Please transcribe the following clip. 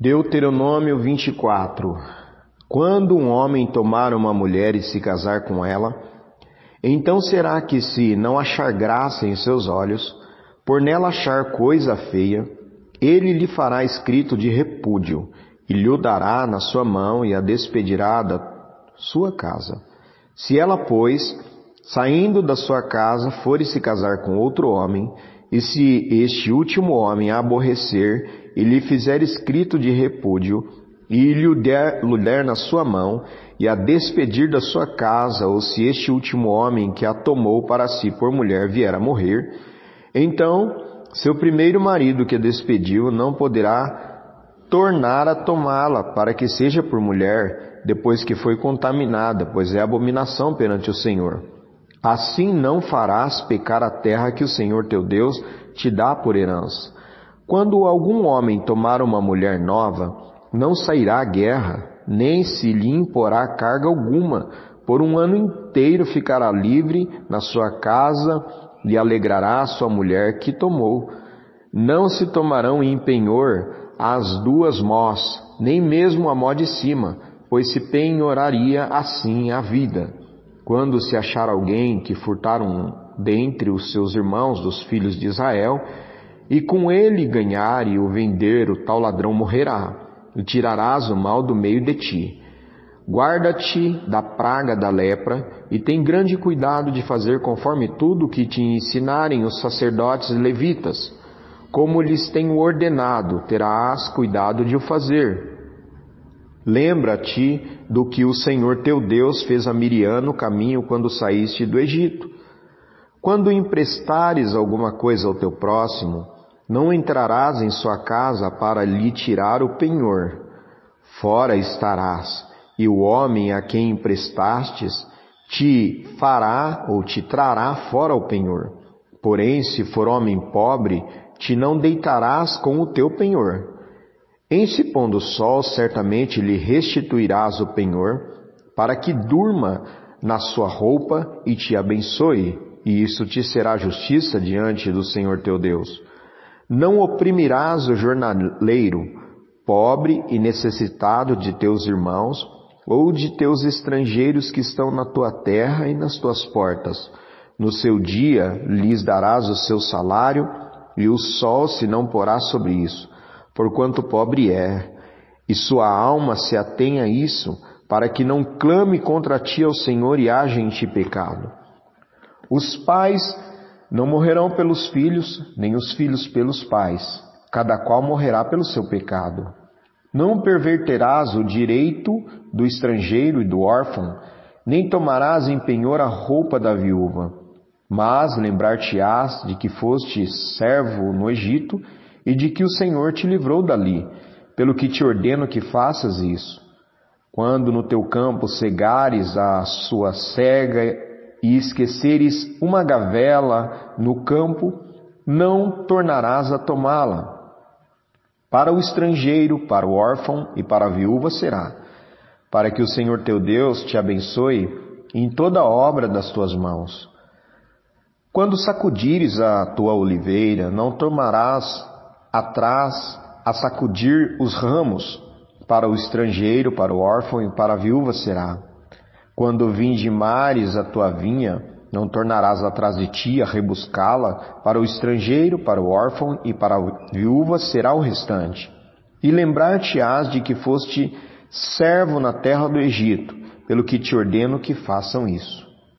Deuteronômio 24 Quando um homem tomar uma mulher e se casar com ela, então será que se não achar graça em seus olhos, por nela achar coisa feia, ele lhe fará escrito de repúdio, e lhe dará na sua mão e a despedirá da sua casa. Se ela, pois, saindo da sua casa, for se casar com outro homem, e se este último homem a aborrecer e lhe fizer escrito de repúdio, e lhe der, lhe der na sua mão, e a despedir da sua casa, ou se este último homem que a tomou para si por mulher vier a morrer, então seu primeiro marido que a despediu não poderá tornar a tomá-la para que seja por mulher depois que foi contaminada, pois é abominação perante o Senhor. Assim não farás pecar a terra que o Senhor teu Deus te dá por herança. Quando algum homem tomar uma mulher nova, não sairá à guerra, nem se lhe imporá carga alguma. Por um ano inteiro ficará livre na sua casa e alegrará a sua mulher que tomou. Não se tomarão em penhor as duas mós, nem mesmo a mó de cima, pois se penhoraria assim a vida. Quando se achar alguém que furtar um dentre os seus irmãos dos filhos de Israel, e com ele ganhar e o vender, o tal ladrão morrerá, e tirarás o mal do meio de ti. Guarda-te da praga da lepra, e tem grande cuidado de fazer conforme tudo que te ensinarem os sacerdotes levitas, como lhes tenho ordenado, terás cuidado de o fazer Lembra-te do que o Senhor teu Deus fez a Miriam no caminho quando saíste do Egito. Quando emprestares alguma coisa ao teu próximo, não entrarás em sua casa para lhe tirar o penhor. Fora estarás, e o homem a quem emprestastes te fará ou te trará fora o penhor. Porém, se for homem pobre, te não deitarás com o teu penhor em se pondo sol, certamente lhe restituirás o penhor, para que durma na sua roupa e te abençoe, e isso te será justiça diante do Senhor teu Deus. Não oprimirás o jornaleiro, pobre e necessitado de teus irmãos, ou de teus estrangeiros que estão na tua terra e nas tuas portas. No seu dia lhes darás o seu salário, e o sol se não porá sobre isso porquanto pobre é, e sua alma se atém a isso, para que não clame contra ti ao Senhor e haja em ti pecado. Os pais não morrerão pelos filhos, nem os filhos pelos pais, cada qual morrerá pelo seu pecado. Não perverterás o direito do estrangeiro e do órfão, nem tomarás em penhor a roupa da viúva, mas lembrar-te-ás de que foste servo no Egito e de que o Senhor te livrou dali, pelo que te ordeno que faças isso. Quando no teu campo cegares a sua cega e esqueceres uma gavela no campo, não tornarás a tomá-la. Para o estrangeiro, para o órfão e para a viúva será, para que o Senhor teu Deus te abençoe em toda a obra das tuas mãos. Quando sacudires a tua oliveira, não tomarás atrás a sacudir os ramos, para o estrangeiro, para o órfão e para a viúva será. Quando vindimares a tua vinha, não tornarás atrás de ti a rebuscá-la, para o estrangeiro, para o órfão e para a viúva será o restante. E lembrar-te-ás de que foste servo na terra do Egito, pelo que te ordeno que façam isso.